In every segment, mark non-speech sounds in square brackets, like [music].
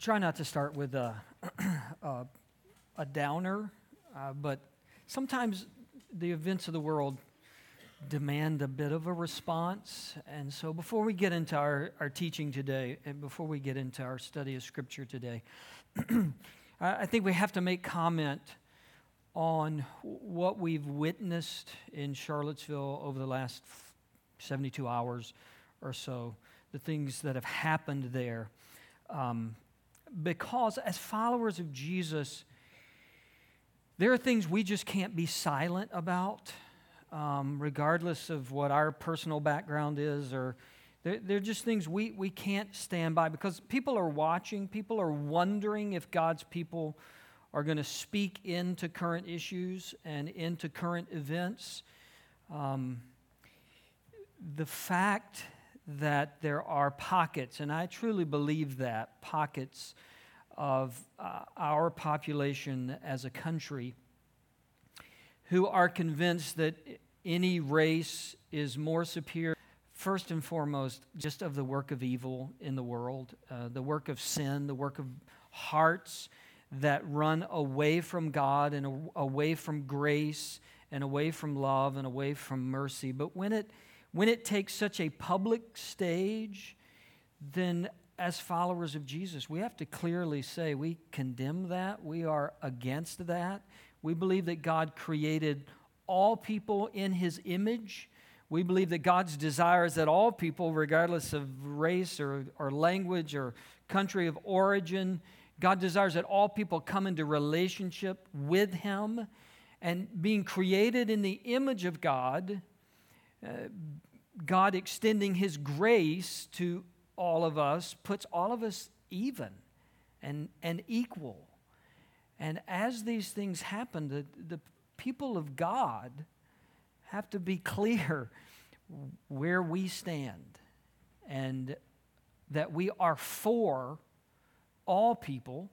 try not to start with a, [clears throat] a, a downer, uh, but sometimes the events of the world demand a bit of a response. And so before we get into our, our teaching today, and before we get into our study of Scripture today, [clears throat] I think we have to make comment on what we've witnessed in Charlottesville over the last 72 hours or so, the things that have happened there. Um, because as followers of Jesus, there are things we just can't be silent about, um, regardless of what our personal background is, or they're, they're just things we, we can't stand by because people are watching, people are wondering if God's people are going to speak into current issues and into current events. Um, the fact that there are pockets, and I truly believe that, pockets of uh, our population as a country who are convinced that any race is more superior, first and foremost, just of the work of evil in the world, uh, the work of sin, the work of hearts that run away from God and away from grace and away from love and away from mercy. But when it when it takes such a public stage, then as followers of Jesus, we have to clearly say we condemn that. We are against that. We believe that God created all people in his image. We believe that God's desire is that all people, regardless of race or, or language or country of origin, God desires that all people come into relationship with him. And being created in the image of God, uh, God extending His grace to all of us puts all of us even and, and equal. And as these things happen, the, the people of God have to be [laughs] clear where we stand and that we are for all people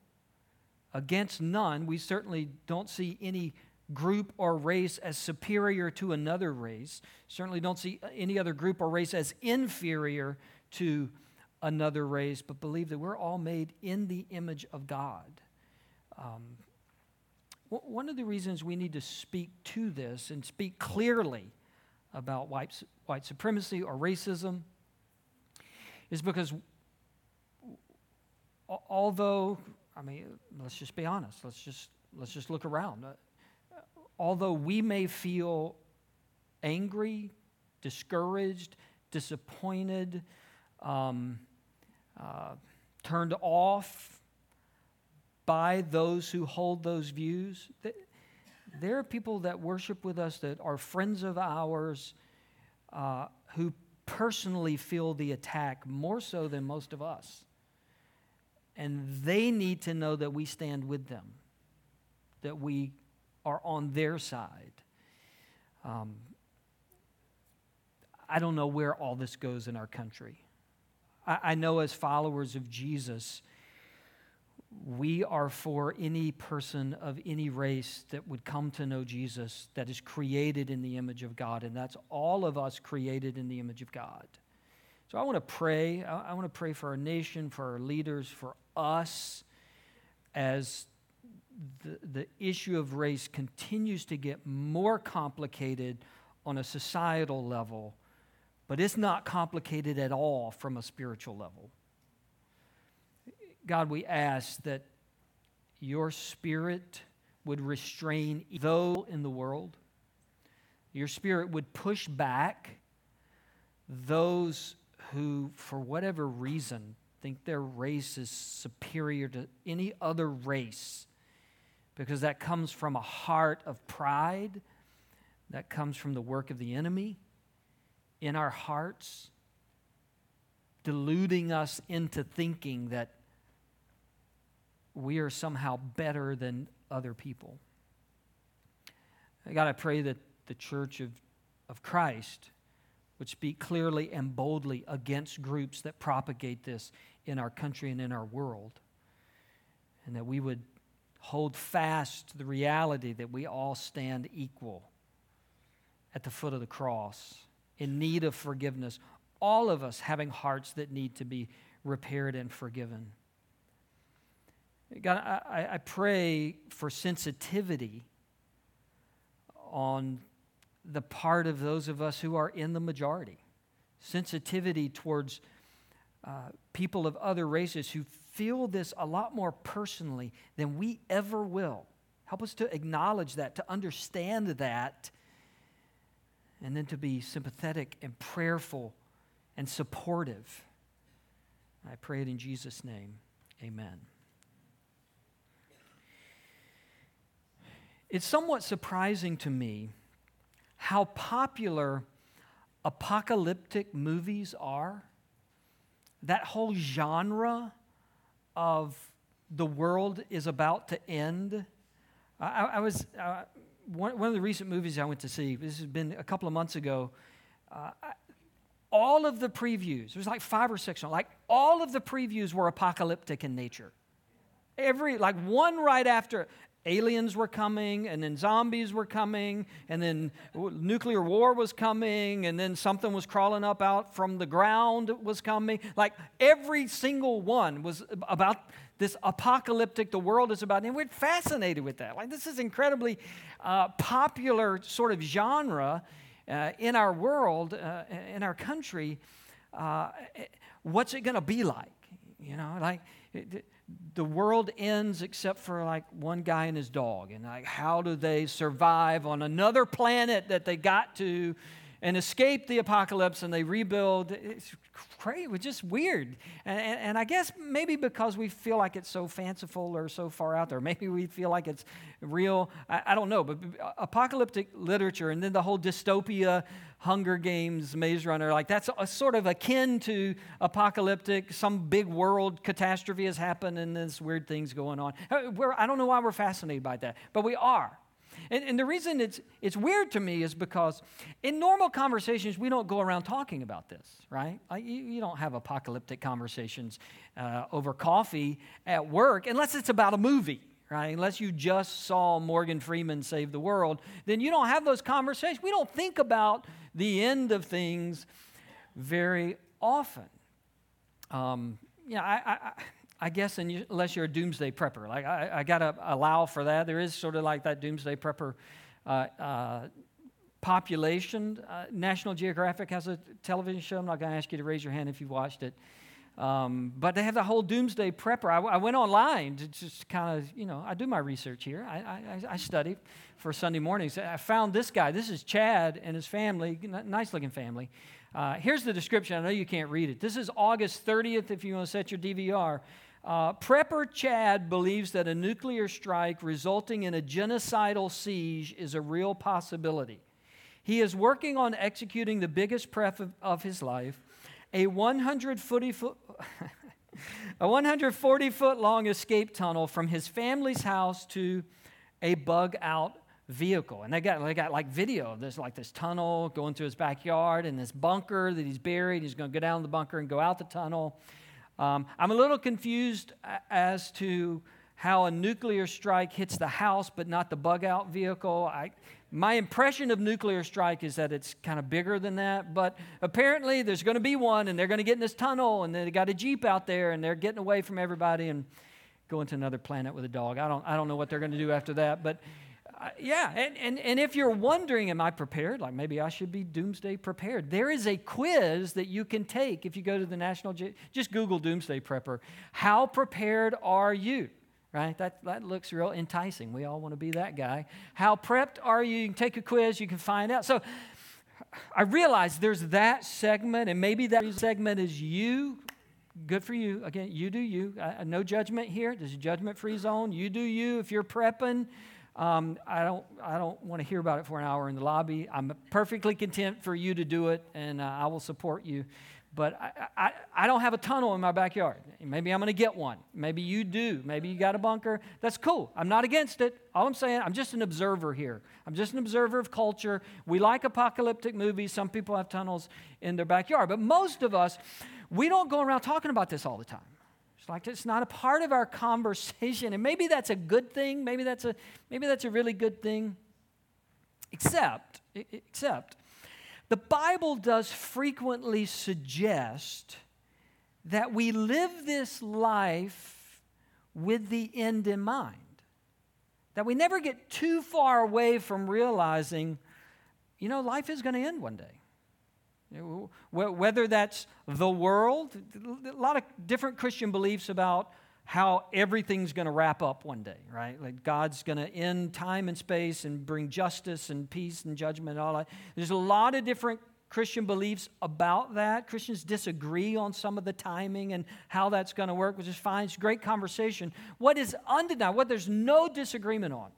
against none. We certainly don't see any group or race as superior to another race. Certainly don't see any other group or race as inferior to another race, but believe that we're all made in the image of God. Um, one of the reasons we need to speak to this and speak clearly about white, white supremacy or racism is because although, I mean, let's just be honest, let's just, let's just look around although we may feel angry, discouraged, disappointed, um, uh, turned off by those who hold those views, there are people that worship with us that are friends of ours uh, who personally feel the attack more so than most of us. And they need to know that we stand with them, that we are on their side. Um, I don't know where all this goes in our country. I, I know as followers of Jesus, we are for any person of any race that would come to know Jesus that is created in the image of God, and that's all of us created in the image of God. So I want to pray. I, I want to pray for our nation, for our leaders, for us as the, the issue of race continues to get more complicated on a societal level, but it's not complicated at all from a spiritual level. God, we ask that your spirit would restrain those in the world. Your spirit would push back those who, for whatever reason, think their race is superior to any other race because that comes from a heart of pride, that comes from the work of the enemy in our hearts, deluding us into thinking that we are somehow better than other people. God, I pray that the church of, of Christ would speak clearly and boldly against groups that propagate this in our country and in our world. And that we would hold fast to the reality that we all stand equal at the foot of the cross, in need of forgiveness, all of us having hearts that need to be repaired and forgiven. God, I, I pray for sensitivity on the part of those of us who are in the majority, sensitivity towards uh, people of other races who feel this a lot more personally than we ever will. Help us to acknowledge that, to understand that, and then to be sympathetic and prayerful and supportive. I pray it in Jesus' name. Amen. It's somewhat surprising to me how popular apocalyptic movies are. That whole genre of the world is about to end. I, I was, uh, one, one, of the recent movies I went to see, this has been a couple of months ago. Uh, I, all of the previews, there was like five or six, like all of the previews were apocalyptic in nature. Every, like one right after, aliens were coming, and then zombies were coming, and then nuclear war was coming, and then something was crawling up out from the ground was coming. Like every single one was about this apocalyptic, the world is about, and we're fascinated with that. Like this is incredibly uh, popular sort of genre uh, in our world, uh, in our country. Uh, what's it going to be like? You know, like. It, the world ends except for like one guy and his dog. And like, how do they survive on another planet that they got to and escape the apocalypse and they rebuild? It's crazy. Just weird. And, and, and, I guess maybe because we feel like it's so fanciful or so far out there, [laughs] maybe we feel like it's real. I, I don't know. But apocalyptic literature and then the whole dystopia Hunger Games, Maze Runner, like that's a, sort of akin to apocalyptic. Some big world catastrophe has happened and there's weird things going on. Uh, we're, I don't know why we're fascinated by that, but we are. And, and, the reason it's, it's weird to me is because in normal conversations, we don't go around talking about this, right? Like you, you don't have apocalyptic conversations uh, over coffee at work unless it's about a movie, right? Unless you just saw Morgan Freeman save the world, then you don't have those conversations. We don't think about the end of things very often. Um, yeah, I, I, I guess unless you're a doomsday prepper, like I, I got to allow for that. There is sort of like that doomsday prepper uh, uh, population. Uh, National Geographic has a television show. I'm not going to ask you to raise your hand if you've watched it. Um, but they have the whole doomsday prepper. I, I went online to just kind of, you know, I do my research here. I, I, I, study for Sunday mornings. I found this guy. This is Chad and his family, nice looking family. Uh, here's the description. I know you can't read it. This is August 30th if you want to set your DVR. Uh, Prepper Chad believes that a nuclear strike resulting in a genocidal siege is a real possibility. He is working on executing the biggest prep of, of his life a 140 foot, [laughs] a 140 foot long escape tunnel from his family's house to a bug out vehicle. And they got, they got like video of this, like this tunnel going through his backyard and this bunker that he's buried. He's going to go down the bunker and go out the tunnel. Um, I'm a little confused as to how a nuclear strike hits the house but not the bug out vehicle. I, my impression of nuclear strike is that it's kind of bigger than that, but apparently there's going to be one, and they're going to get in this tunnel, and they got a jeep out there, and they're getting away from everybody and going to another planet with a dog. I don't, I don't know what they're going to do after that, but uh, yeah. And, and, and if you're wondering, am I prepared? Like maybe I should be doomsday prepared. There is a quiz that you can take if you go to the National, just Google Doomsday Prepper. How prepared are you? right? That, that looks real enticing. We all want to be that guy. How prepped are you? You can take a quiz, you can find out. So I realize there's that segment, and maybe that segment is you. Good for you. Again, you do you. No judgment here. There's a judgment free zone. You do you. If you're prepping, um, I don't, I don't want to hear about it for an hour in the lobby. I'm perfectly content for you to do it, and uh, I will support you but I, I, I, don't have a tunnel in my backyard. Maybe I'm going to get one. Maybe you do. Maybe you got a bunker. That's cool. I'm not against it. All I'm saying, I'm just an observer here. I'm just an observer of culture. We like apocalyptic movies. Some people have tunnels in their backyard. But most of us, we don't go around talking about this all the time. Like it's not a part of our [laughs] conversation. And maybe that's a good thing. Maybe that's a, maybe that's a really good thing. Except, except, the Bible does frequently suggest that we live this life with the end in mind. That we never get too far away from realizing, you know, life is going to end one day. Whether that's the world, a lot of different Christian beliefs about how everything's going to wrap up one day, right? Like God's going to end time and space and bring justice and peace and judgment and all that. There's a lot of different Christian beliefs about that. Christians disagree on some of the timing and how that's going to work, which is fine. It's great conversation. What is undeniable, what there's no disagreement on,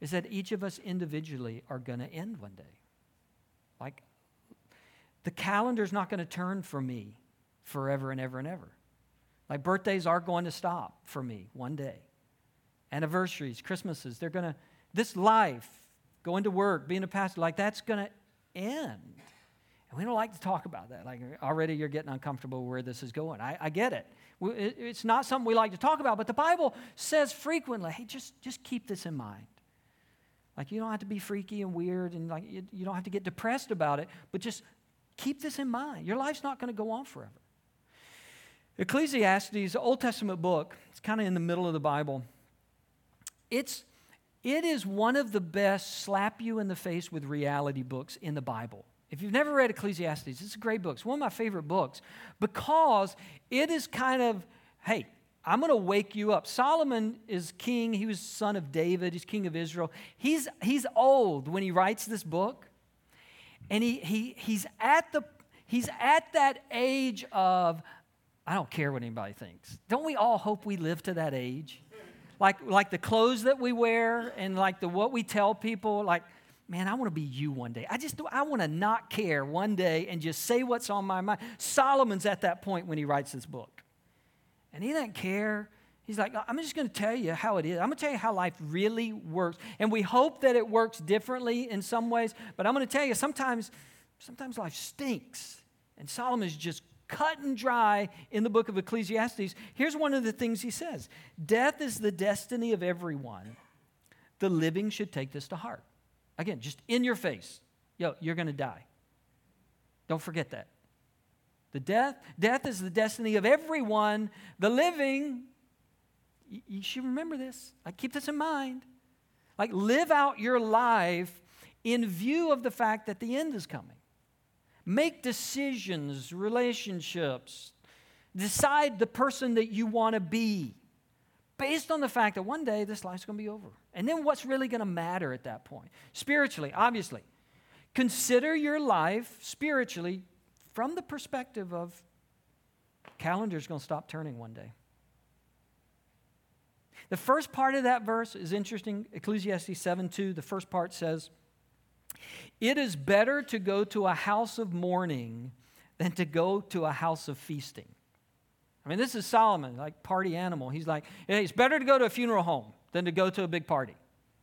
is that each of us individually are going to end one day. The calendar's not going to turn for me forever and ever and ever. Like, birthdays are going to stop for me one day. Anniversaries, Christmases, they're going to, this life, going to work, being a pastor, like, that's going to end. And we don't like to talk about that. Like, already you're getting uncomfortable where this is going. I, I get it. It's not something we like to talk about, but the Bible says frequently, hey, just, just keep this in mind. Like, you don't have to be freaky and weird, and like, you, you don't have to get depressed about it, but just keep this in mind. Your life's not going to go on forever. Ecclesiastes, Old Testament book, it's kind of in the middle of the Bible. It's it is one of the best slap you in the face with reality books in the Bible. If you've never read Ecclesiastes, it's a great book. It's one of my favorite books because it is kind of, hey, I'm going to wake you up. Solomon is king. He was son of David. He's king of Israel. He's, he's old when he writes this book. And he, he, he's, at the, he's at that age of, I don't care what anybody thinks. Don't we all hope we live to that age? like, like the clothes that we wear and like the what we tell people, like, man, I want to be you one day. I just I want to not care one day and just say what's on my mind. Solomon's at that point when he writes this book. And he doesn't care. He's like, I'm just going to tell you how it is. I'm going to tell you how life really works. And we hope that it works differently in some ways, but I'm going to tell you sometimes sometimes life stinks. And Solomon's just cut and dry in the book of Ecclesiastes. Here's one of the things he says Death is the destiny of everyone. The living should take this to heart. Again, just in your face. Yo, you're going to die. Don't forget that. The death, death is the destiny of everyone. The living, you should remember this. Like, keep this in mind. Like, live out your life in view of the fact that the end is coming. Make decisions, relationships. Decide the person that you want to be based on the fact that one day this life's going to be over. And then what's really going to matter at that point? Spiritually, obviously. Consider your life spiritually from the perspective of calendar's going to stop turning one day. The first part of that verse is interesting. Ecclesiastes 7 2, the first part says, it is better to go to a house of mourning than to go to a house of feasting. I mean, this is Solomon, like party animal. He's like, hey, it's better to go to a funeral home than to go to a big party.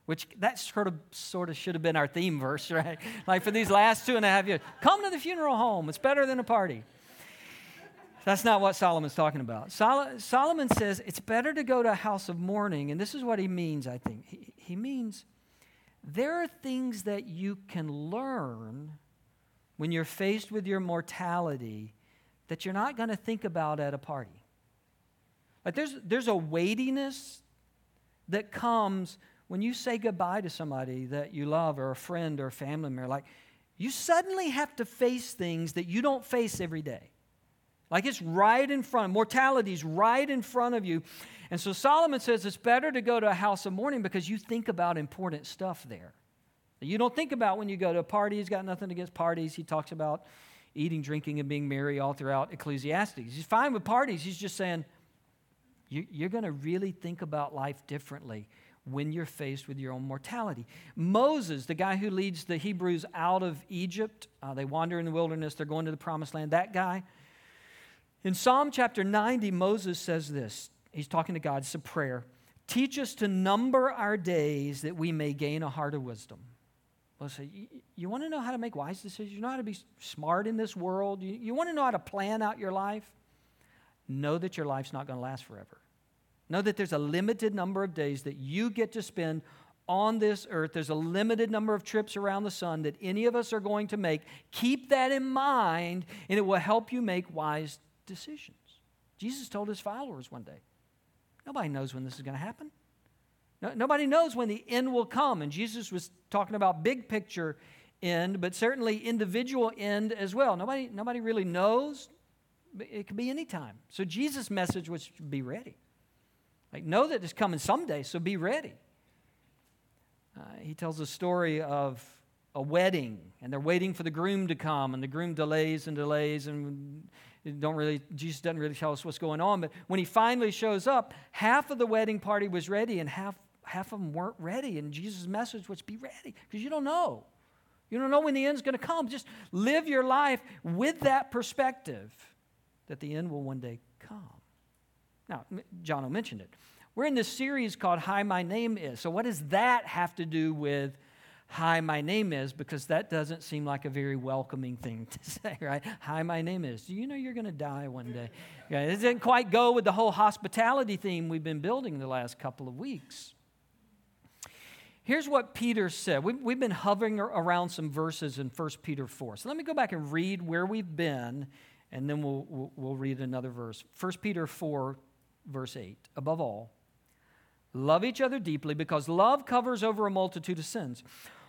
Which that sort of sort of should have been our theme verse, [laughs] right? like for these last two and a half years. Come to the funeral home. It's better than a party. That's not what Solomon's talking about. Sol- Solomon says it's better to go to a house of mourning, and this is what he means, I think. He, he means there are things that you can learn when you're faced with your mortality that you're not going to think about at a party. Like there's, there's a weightiness that comes when you say goodbye to somebody that you love or a friend or a family member. Like you suddenly have to face things that you don't face every day. Like it's right in front, mortality's right in front of you. And so Solomon says it's better to go to a house of mourning because you think about important stuff there. You don't think about when you go to a party, he's got nothing against parties. He talks about eating, drinking, and being merry all throughout Ecclesiastes. He's fine with parties. He's just saying, you're going to really think about life differently when you're faced with your own mortality. Moses, the guy who leads the Hebrews out of Egypt, uh, they wander in the wilderness, they're going to the promised land. That guy, in Psalm chapter 90, Moses says this he's talking to God. It's a prayer. Teach us to number our days that we may gain a heart of wisdom. Well, say, you, you want to know how to make wise decisions? You know how to be smart in this world? You, you want to know how to plan out your life? Know that your life's not going to last forever. Know that there's a limited number of days that you get to spend on this earth. There's a limited number of trips around the sun that any of us are going to make. Keep that in mind, and it will help you make wise decisions. Jesus told his followers one day Nobody knows when this is going to happen. No, nobody knows when the end will come. And Jesus was talking about big picture end, but certainly individual end as well. Nobody, nobody really knows. It could be any time. So Jesus' message was be ready. Like, know that it's coming someday, so be ready. Uh, he tells a story of a wedding, and they're waiting for the groom to come, and the groom delays and delays, and don't really, Jesus doesn't really tell us what's going on. But when he finally shows up, half of the wedding party was ready, and half half of them weren't ready. And Jesus' message was be ready, because you don't know. You don't know when the end's going to come. Just live your life with that perspective that the end will one day come. Now, John mentioned it. We're in this series called Hi, My Name Is. So, what does that have to do with Hi, my name is? Because that doesn't seem like a very welcoming thing to [laughs] say, right? Hi, my name is. Do you know you're going to die one day? Yeah, it doesn't quite go with the whole hospitality theme we've been building the last couple of weeks. Here's what Peter said. We've, we've been hovering around some verses in 1 Peter 4. So let me go back and read where we've been, and then we'll, we'll, we'll read another verse. 1 Peter 4, verse 8. Above all, love each other deeply because love covers over a multitude of sins.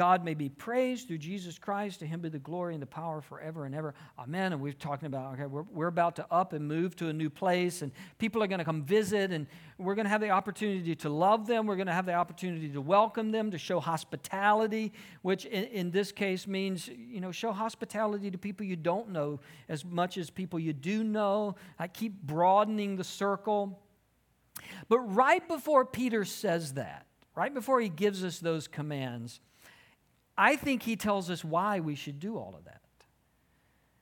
God may be praised through Jesus Christ. To him be the glory and the power forever and ever. Amen. And we're talking about, okay, we're, we're about to up and move to a new place, and people are going to come visit, and we're going to have the opportunity to love them. We're going to have the opportunity to welcome them, to show hospitality, which in, in this case means, you know, show hospitality to people you don't know as much as people you do know. I keep broadening the circle. But right before Peter says that, right before he gives us those commands, I think he tells us why we should do all of that.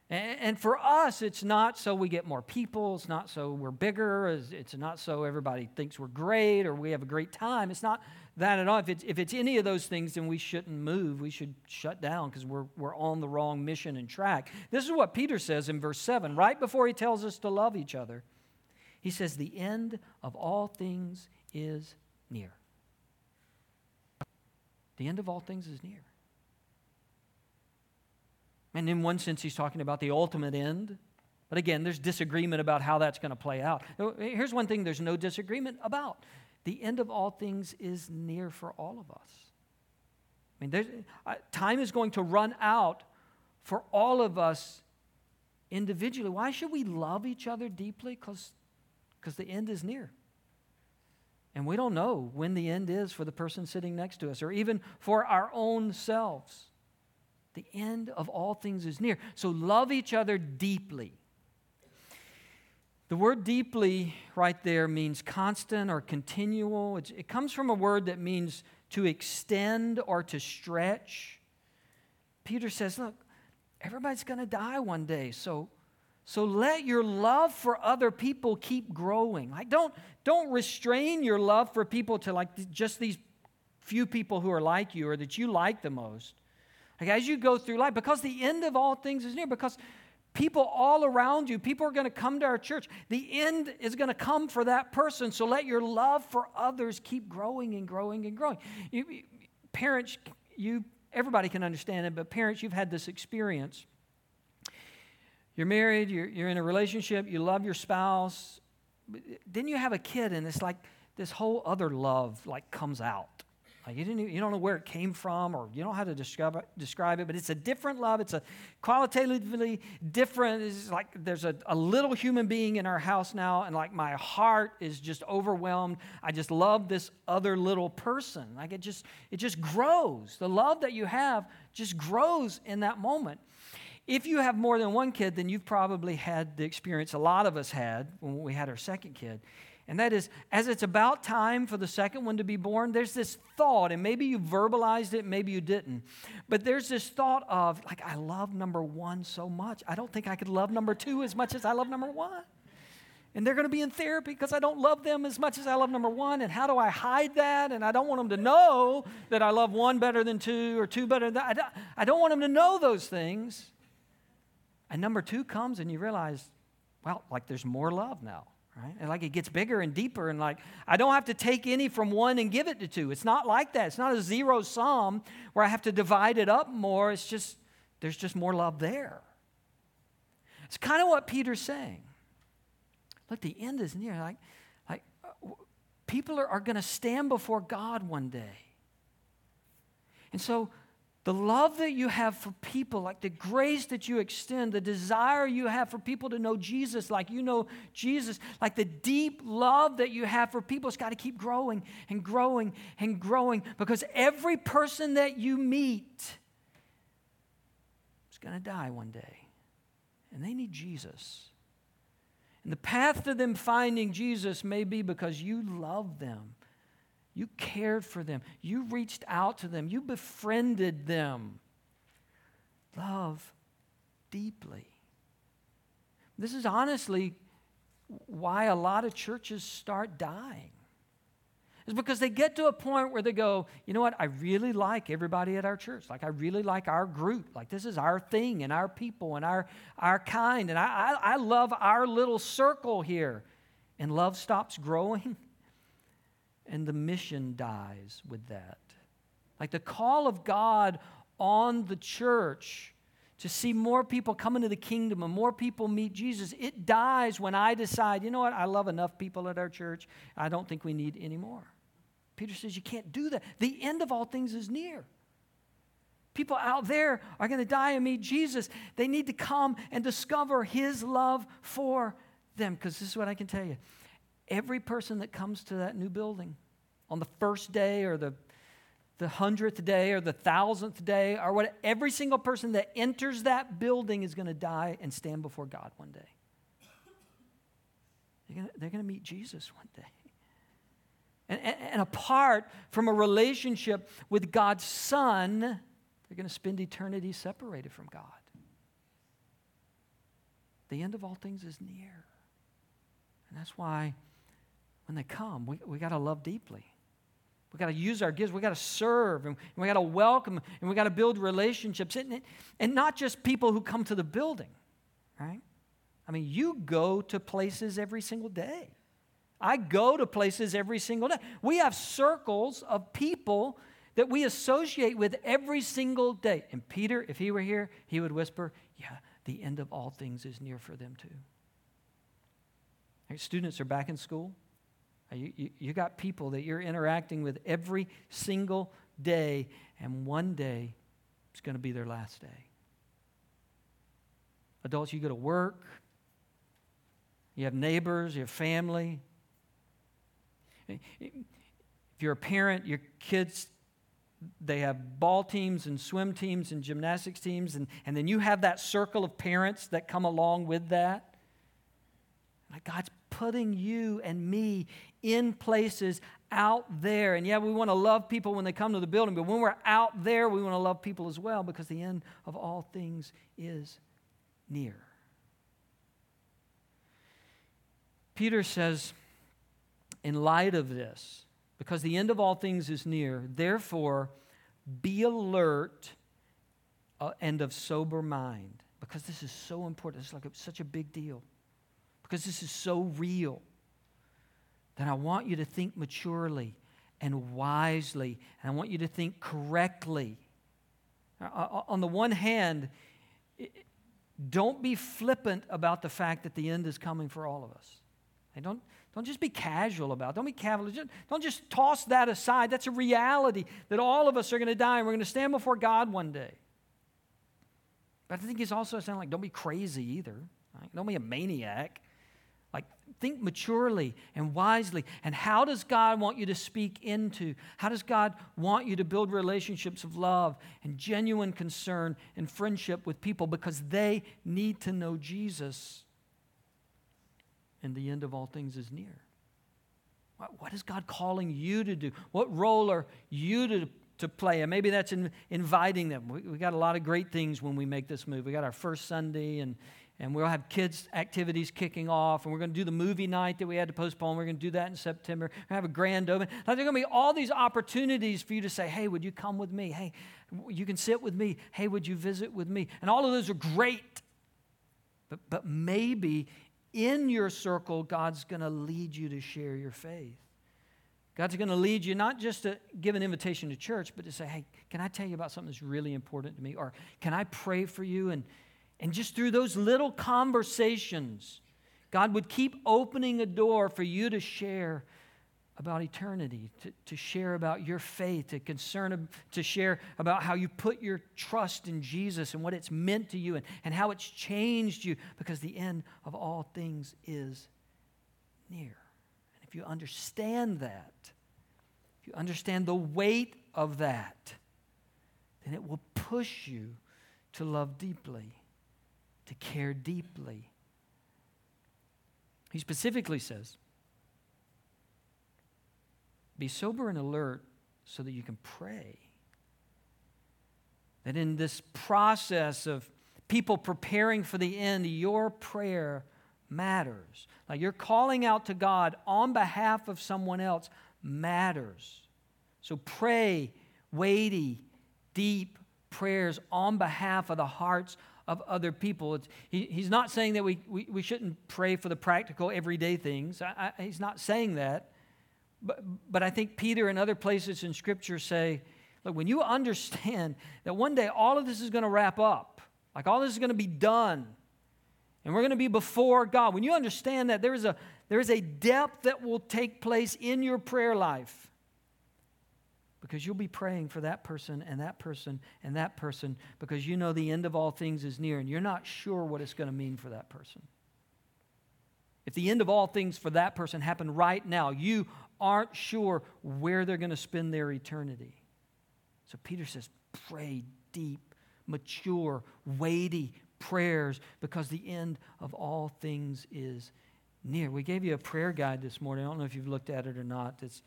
And for us, it's not so we get more people. It's not so we're bigger. It's not so everybody thinks we're great or we have a great time. It's not that at all. If it's, if it's any of those things, then we shouldn't move. We should shut down because we're, we're on the wrong mission and track. This is what Peter says in verse 7, right before he tells us to love each other. He says, The end of all things is near. The end of all things is near. And in one sense, he's talking about the ultimate end. But again, there's disagreement about how that's going to play out. Here's one thing there's no disagreement about the end of all things is near for all of us. I mean, uh, time is going to run out for all of us individually. Why should we love each other deeply? Because the end is near. And we don't know when the end is for the person sitting next to us or even for our own selves. The end of all things is near. So love each other deeply. The word deeply right there means constant or continual. It's, it comes from a word that means to extend or to stretch. Peter says, Look, everybody's going to die one day. So, so let your love for other people keep growing. Like don't, don't restrain your love for people to like just these few people who are like you or that you like the most. Like as you go through life, because the end of all things is near, because people all around you, people are going to come to our church. The end is going to come for that person. So let your love for others keep growing and growing and growing. You, parents, you everybody can understand it, but parents, you've had this experience. You're married, you're, you're in a relationship, you love your spouse. Then you have a kid, and it's like this whole other love like comes out. Like you, didn't, you don't know where it came from or you don't know how to describe, describe it, but it's a different love. It's a qualitatively different. It's like there's a, a little human being in our house now, and like my heart is just overwhelmed. I just love this other little person. Like it just, it just grows. The love that you have just grows in that moment. If you have more than one kid, then you've probably had the experience a lot of us had when we had our second kid and that is, as it's about time for the second one to be born, there's this thought, and maybe you verbalized it, maybe you didn't, but there's this thought of, like, I love number one so much. I don't think I could love number two as much as I love number one. And they're going to be in therapy because I don't love them as much as I love number one. And how do I hide that? And I don't want them to know that I love one better than two or two better than I don't, I don't want them to know those things. And number two comes and you realize, well, like there's more love now, right? And like it gets bigger and deeper, and like I don't have to take any from one and give it to two. It's not like that. It's not a zero sum where I have to divide it up more. It's just, there's just more love there. It's kind of what Peter's saying. Look, the end is near. Like, like people are, are going to stand before God one day. And so the love that you have for people, like the grace that you extend, the desire you have for people to know Jesus like you know Jesus, like the deep love that you have for people, it's got to keep growing and growing and growing because every person that you meet is going to die one day. And they need Jesus. And the path to them finding Jesus may be because you love them you cared for them. You reached out to them. You befriended them. Love deeply. This is honestly why a lot of churches start dying. It's because they get to a point where they go, you know what, I really like everybody at our church. Like, I really like our group. Like, this is our thing and our people and our, our kind. And I, I, I love our little circle here. And love stops growing and the mission dies with that. Like the call of God on the church to see more people come into the kingdom and more people meet Jesus, it dies when I decide, you know what, I love enough people at our church. I don't think we need any more. Peter says you can't do that. The end of all things is near. People out there are going to die and meet Jesus. They need to come and discover his love for them because this is what I can tell you every person that comes to that new building on the first day or the the hundredth day or the thousandth day or what every single person that enters that building is going to die and stand before God one day. They're going to meet Jesus one day. And, and, and apart from a relationship with God's Son, they're going to spend eternity separated from God. The end of all things is near. And that's why when they come, we, we got to love deeply. We got to use our gifts. We got to serve and we got to welcome and we got to build relationships. And, and not just people who come to the building, right? I mean, you go to places every single day. I go to places every single day. We have circles of people that we associate with every single day. And Peter, if he were here, he would whisper, Yeah, the end of all things is near for them too. Right, students are back in school. Uh, you, you, you got people that you're interacting with every single day, and one day it's going to be their last day. Adults, you go to work, you have neighbors, you have family. If you're a parent, your kids, they have ball teams and swim teams and gymnastics teams, and, and then you have that circle of parents that come along with that. God's putting you and me in places out there. And yeah, we want to love people when they come to the building, but when we're out there, we want to love people as well because the end of all things is near. Peter says, in light of this, because the end of all things is near, therefore be alert uh, and of sober mind, because this is so important. It's like a, such a big deal because this is so real, then I want you to think maturely and wisely, and I want you to think correctly. Uh, uh, on the one hand, don't be flippant about the fact that the end is coming for all of us. And don't, don't just be casual about it. Don't be cavalier. Don't just toss that aside. That's a reality that all of us are going to die and we're going to stand before God one day. But I think it's also saying like, don't be crazy either. Right? Don't be a maniac. Think maturely and wisely. And how does God want you to speak into? How does God want you to build relationships of love and genuine concern and friendship with people because they need to know Jesus? And the end of all things is near. What is God calling you to do? What role are you to, to play? And maybe that's in inviting them. We, we got a lot of great things when we make this move. We got our first Sunday and and we'll have kids' activities kicking off, and we're going to do the movie night that we had to postpone. We're going to do that in September. We're have a grand opening. Like, there are going to be all these opportunities for you to say, hey, would you come with me? Hey, you can sit with me. Hey, would you visit with me? And all of those are great. But, but maybe in your circle, God's going to lead you to share your faith. God's going to lead you not just to give an invitation to church, but to say, hey, can I tell you about something that's really important to me? Or can I pray for you? And, and just through those little conversations, God would keep opening a door for you to share about eternity, to, to share about your faith, to concern, to share about how you put your trust in Jesus and what it's meant to you and, and how it's changed you because the end of all things is near. And if you understand that, if you understand the weight of that, then it will push you to love deeply, to care deeply. He specifically says, be sober and alert so that you can pray. That in this process of people preparing for the end, your prayer matters. Like you're calling out to God on behalf of someone else matters. So pray weighty, deep prayers on behalf of the hearts of other people. He, he's not saying that we, we, we, shouldn't pray for the practical, everyday things. I, I, he's not saying that. But, but I think Peter and other places in Scripture say, look, when you understand that one day all of this is going to wrap up, like all this is going to be done, and we're going to be before God, when you understand that there is a, there is a depth that will take place in your prayer life, because you'll be praying for that person and that person and that person because you know the end of all things is near and you're not sure what it's going to mean for that person. If the end of all things for that person happened right now, you aren't sure where they're going to spend their eternity. So Peter says, pray deep, mature, weighty prayers because the end of all things is near. We gave you a prayer guide this morning. I don't know if you've looked at it or not. It's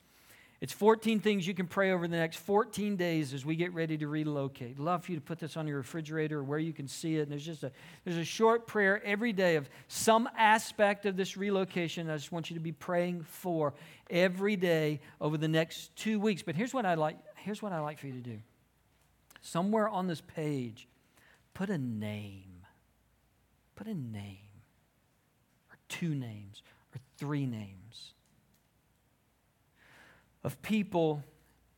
it's 14 things you can pray over the next 14 days as we get ready to relocate. Love for you to put this on your refrigerator or where you can see it. And there's just a there's a short prayer every day of some aspect of this relocation. I just want you to be praying for every day over the next two weeks. But here's what I like. Here's what I like for you to do. Somewhere on this page, put a name. Put a name, or two names, or three names of people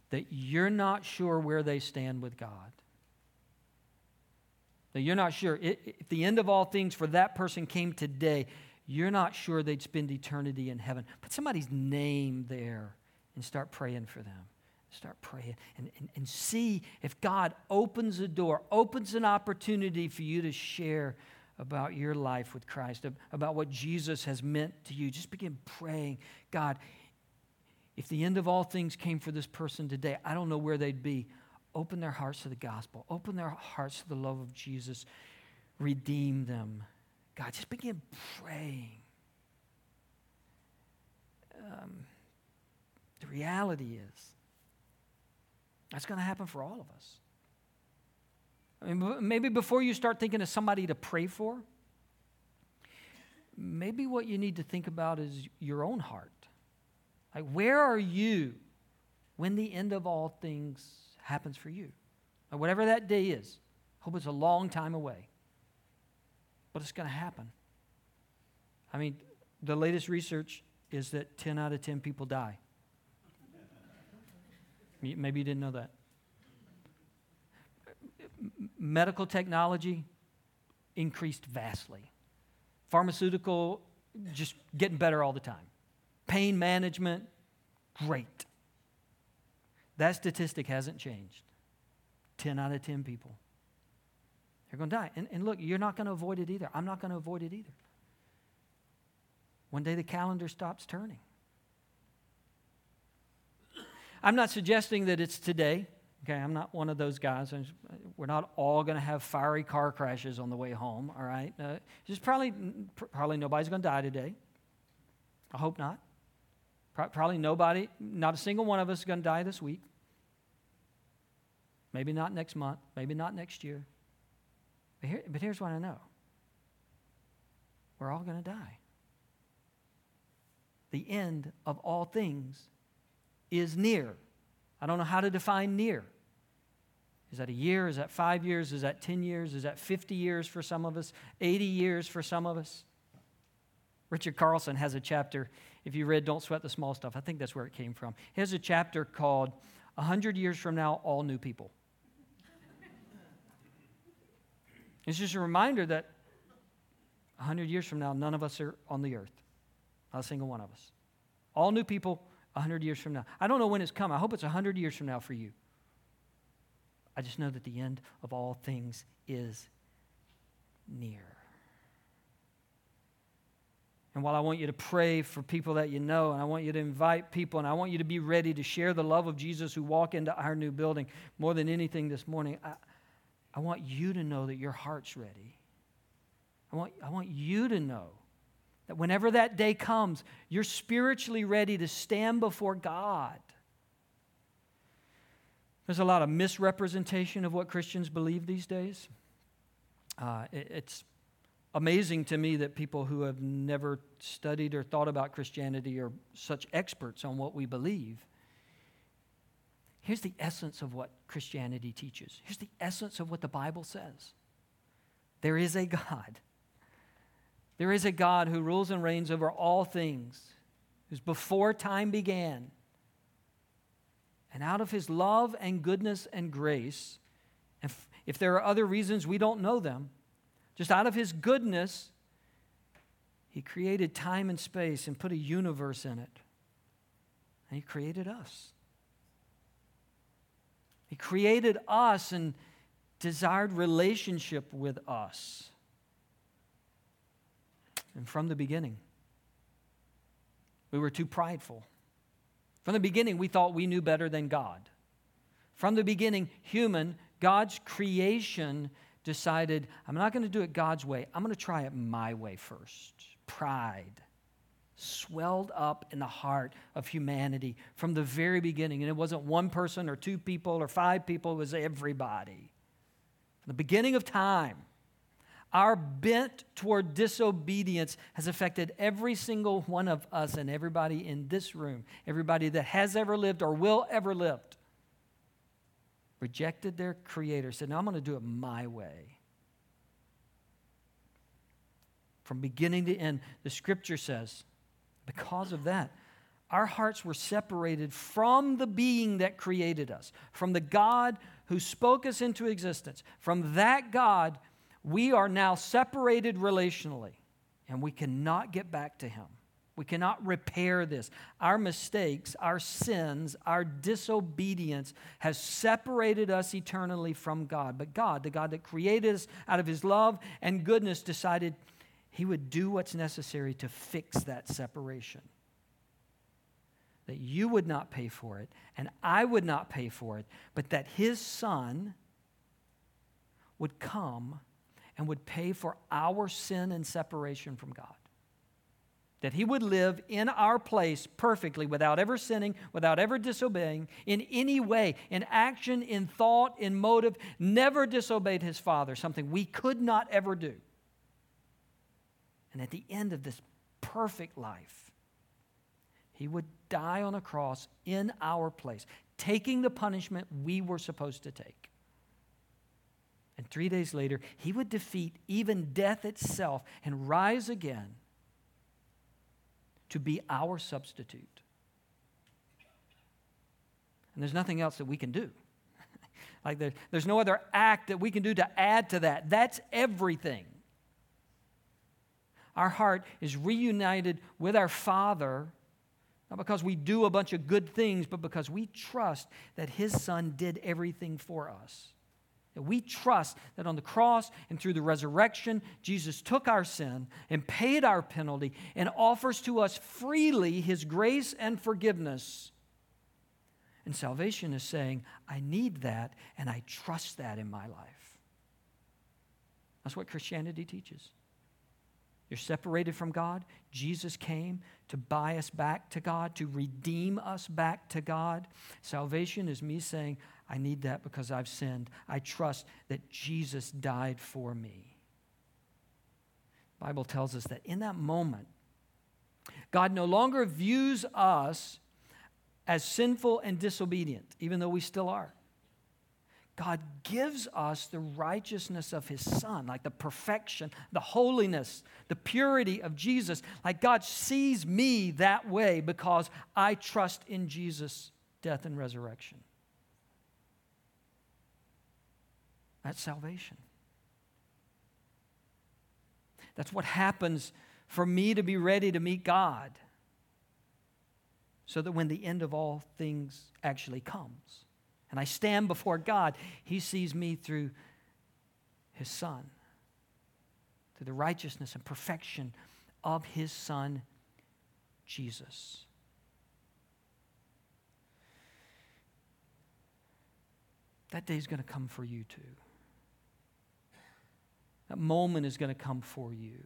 that you're not sure where they stand with God. That you're not sure. If the end of all things for that person came today, you're not sure they'd spend eternity in heaven. Put somebody's name there and start praying for them. Start praying and, and, and see if God opens a door, opens an opportunity for you to share about your life with Christ, about what Jesus has meant to you. Just begin praying, God, if the end of all things came for this person today, I don't know where they'd be. Open their hearts to the gospel, open their hearts to the love of Jesus, redeem them. God, just begin praying. Um, the reality is, that's going to happen for all of us. I mean, maybe before you start thinking of somebody to pray for, maybe what you need to think about is your own heart. Like, where are you when the end of all things happens for you? Whatever that day is. Hope it's a long time away. But it's going to happen. I mean, the latest research is that 10 out of 10 people die. [laughs] Maybe you didn't know that. Medical technology increased vastly. Pharmaceutical just getting better all the time pain management, great. That statistic hasn't changed. 10 out of 10 people. They're going to die. And, and look, you're not going to avoid it either. I'm not going to avoid it either. One day the calendar stops turning. I'm not suggesting that it's today. Okay, I'm not one of those guys. We're not all going to have fiery car crashes on the way home, all right? Uh, just probably, probably nobody's going to die today. I hope not. Probably nobody, not a single one of us is going to die this week. Maybe not next month, maybe not next year. But, here, but here's what I know we're all going to die. The end of all things is near. I don't know how to define near. Is that a year? Is that five years? Is that 10 years? Is that 50 years for some of us? 80 years for some of us? Richard Carlson has a chapter. If you read Don't Sweat the Small Stuff, I think that's where it came from. He has a chapter called 100 Years from Now, All New People. it's just a reminder that 100 years from now, none of us are on the earth. Not a single one of us. All new people 100 years from now. I don't know when it's come. I hope it's 100 years from now for you. I just know that the end of all things is near. And while I want you to pray for people that you know, and I want you to invite people, and I want you to be ready to share the love of Jesus who walk into our new building, more than anything this morning, I, I want you to know that your heart's ready. I want, I want you to know that whenever that day comes, you're spiritually ready to stand before God. There's a lot of misrepresentation of what Christians believe these days. Uh, it, it's amazing to me that people who have never studied or thought about Christianity are such experts on what we believe. Here's the essence of what Christianity teaches. Here's the essence of what the Bible says there is a God. There is a God who rules and reigns over all things, who's before time began and out of his love and goodness and grace, if, if there are other reasons we don't know them, just out of his goodness, he created time and space and put a universe in it. And he created us. He created us and desired relationship with us. And from the beginning, we were too prideful. From the beginning, we thought we knew better than God. From the beginning, human, God's creation, decided, I'm not going to do it God's way. I'm going to try it my way first. Pride swelled up in the heart of humanity from the very beginning. And it wasn't one person or two people or five people, it was everybody. From the beginning of time, our bent toward disobedience has affected every single one of us and everybody in this room, everybody that has ever lived or will ever live. Rejected their creator, said, No, I'm going to do it my way. From beginning to end, the scripture says, because of that, our hearts were separated from the being that created us, from the God who spoke us into existence, from that God we are now separated relationally, and we cannot get back to Him. We cannot repair this. Our mistakes, our sins, our disobedience has separated us eternally from God. But God, the God that created us out of His love and goodness, decided He would do what's necessary to fix that separation. That you would not pay for it, and I would not pay for it, but that His Son would come and would pay for our sin and separation from God. That he would live in our place perfectly without ever sinning, without ever disobeying in any way, in action, in thought, in motive, never disobeyed his Father, something we could not ever do. And at the end of this perfect life, he would die on a cross in our place, taking the punishment we were supposed to take. And three days later, he would defeat even death itself and rise again to be our substitute. And there's nothing else that we can do. [laughs] like there, there's no other act that we can do to add to that. That's everything. Our heart is reunited with our Father, not because we do a bunch of good things, but because we trust that His Son did everything for us. That we trust that on the cross and through the resurrection, Jesus took our sin and paid our penalty and offers to us freely his grace and forgiveness. And salvation is saying, I need that and I trust that in my life. That's what Christianity teaches. You're separated from God. Jesus came to buy us back to God, to redeem us back to God. Salvation is me saying, I need that because I've sinned. I trust that Jesus died for me. The Bible tells us that in that moment, God no longer views us as sinful and disobedient, even though we still are. God gives us the righteousness of His Son, like the perfection, the holiness, the purity of Jesus. Like God sees me that way because I trust in Jesus' death and resurrection. That's salvation. That's what happens for me to be ready to meet God so that when the end of all things actually comes and I stand before God, He sees me through His Son, through the righteousness and perfection of His Son, Jesus. That day is going to come for you too. That moment is going to come for you.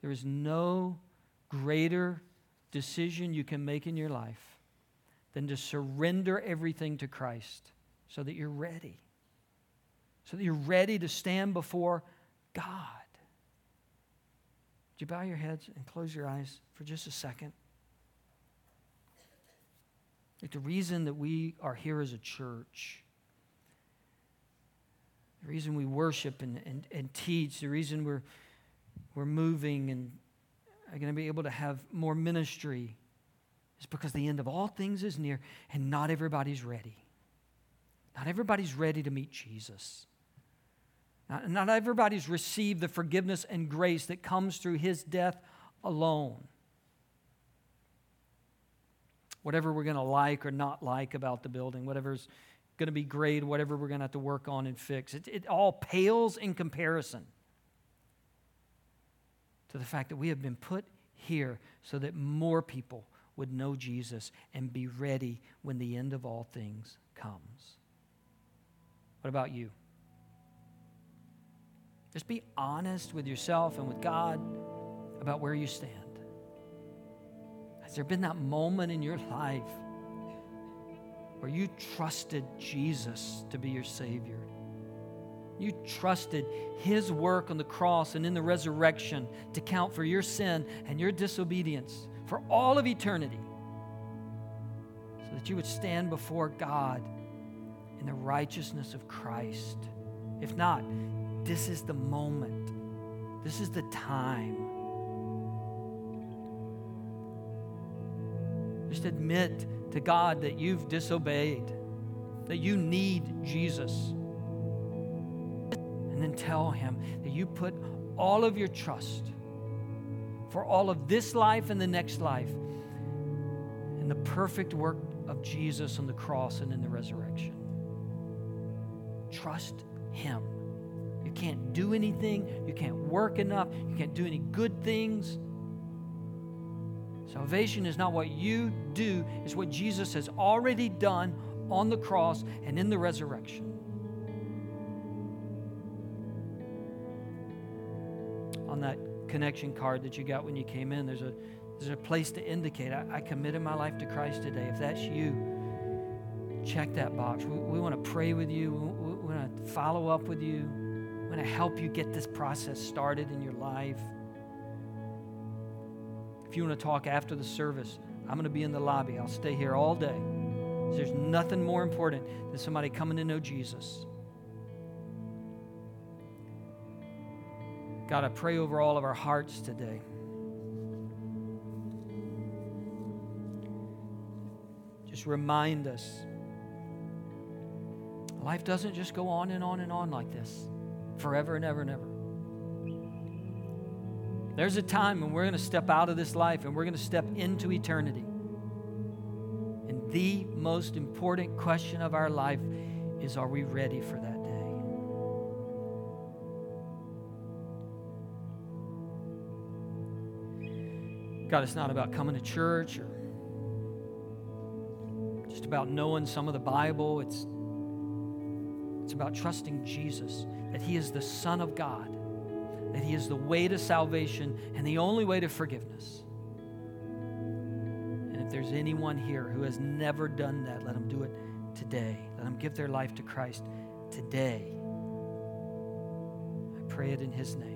There is no greater decision you can make in your life than to surrender everything to Christ so that you're ready. So that you're ready to stand before God. Would you bow your heads and close your eyes for just a second? Like the reason that we are here as a church, the reason we worship and, and, and teach, the reason we're, we're moving and are going to be able to have more ministry is because the end of all things is near and not everybody's ready. Not everybody's ready to meet Jesus. Not, not everybody's received the forgiveness and grace that comes through his death alone. Whatever we're going to like or not like about the building, whatever's going to be great, whatever we're going to have to work on and fix, it, it all pales in comparison to the fact that we have been put here so that more people would know Jesus and be ready when the end of all things comes. What about you? Just be honest with yourself and with God about where you stand. Has there been that moment in your life where you trusted Jesus to be your Savior? You trusted His work on the cross and in the resurrection to count for your sin and your disobedience for all of eternity so that you would stand before God in the righteousness of Christ. If not, this is the moment, this is the time. Just admit to God that you've disobeyed, that you need Jesus. And then tell Him that you put all of your trust for all of this life and the next life in the perfect work of Jesus on the cross and in the resurrection. Trust Him. You can't do anything, you can't work enough, you can't do any good things. Salvation is not what you do, it's what Jesus has already done on the cross and in the resurrection. On that connection card that you got when you came in, there's a, there's a place to indicate, I, I committed my life to Christ today. If that's you, check that box. We, we want to pray with you, we, we want to follow up with you, we want to help you get this process started in your life. If you want to talk after the service, I'm going to be in the lobby. I'll stay here all day. There's nothing more important than somebody coming to know Jesus. God, I pray over all of our hearts today. Just remind us life doesn't just go on and on and on like this forever and ever and ever. There's a time when we're going to step out of this life and we're going to step into eternity. And the most important question of our life is are we ready for that? Day? God, it's not about coming to church or just about knowing some of the Bible. It's, it's about trusting Jesus, that He is the Son of God, that He is the way to salvation and the only way to forgiveness. And if there's anyone here who has never done that, let them do it today. Let them give their life to Christ today. I pray it in His name.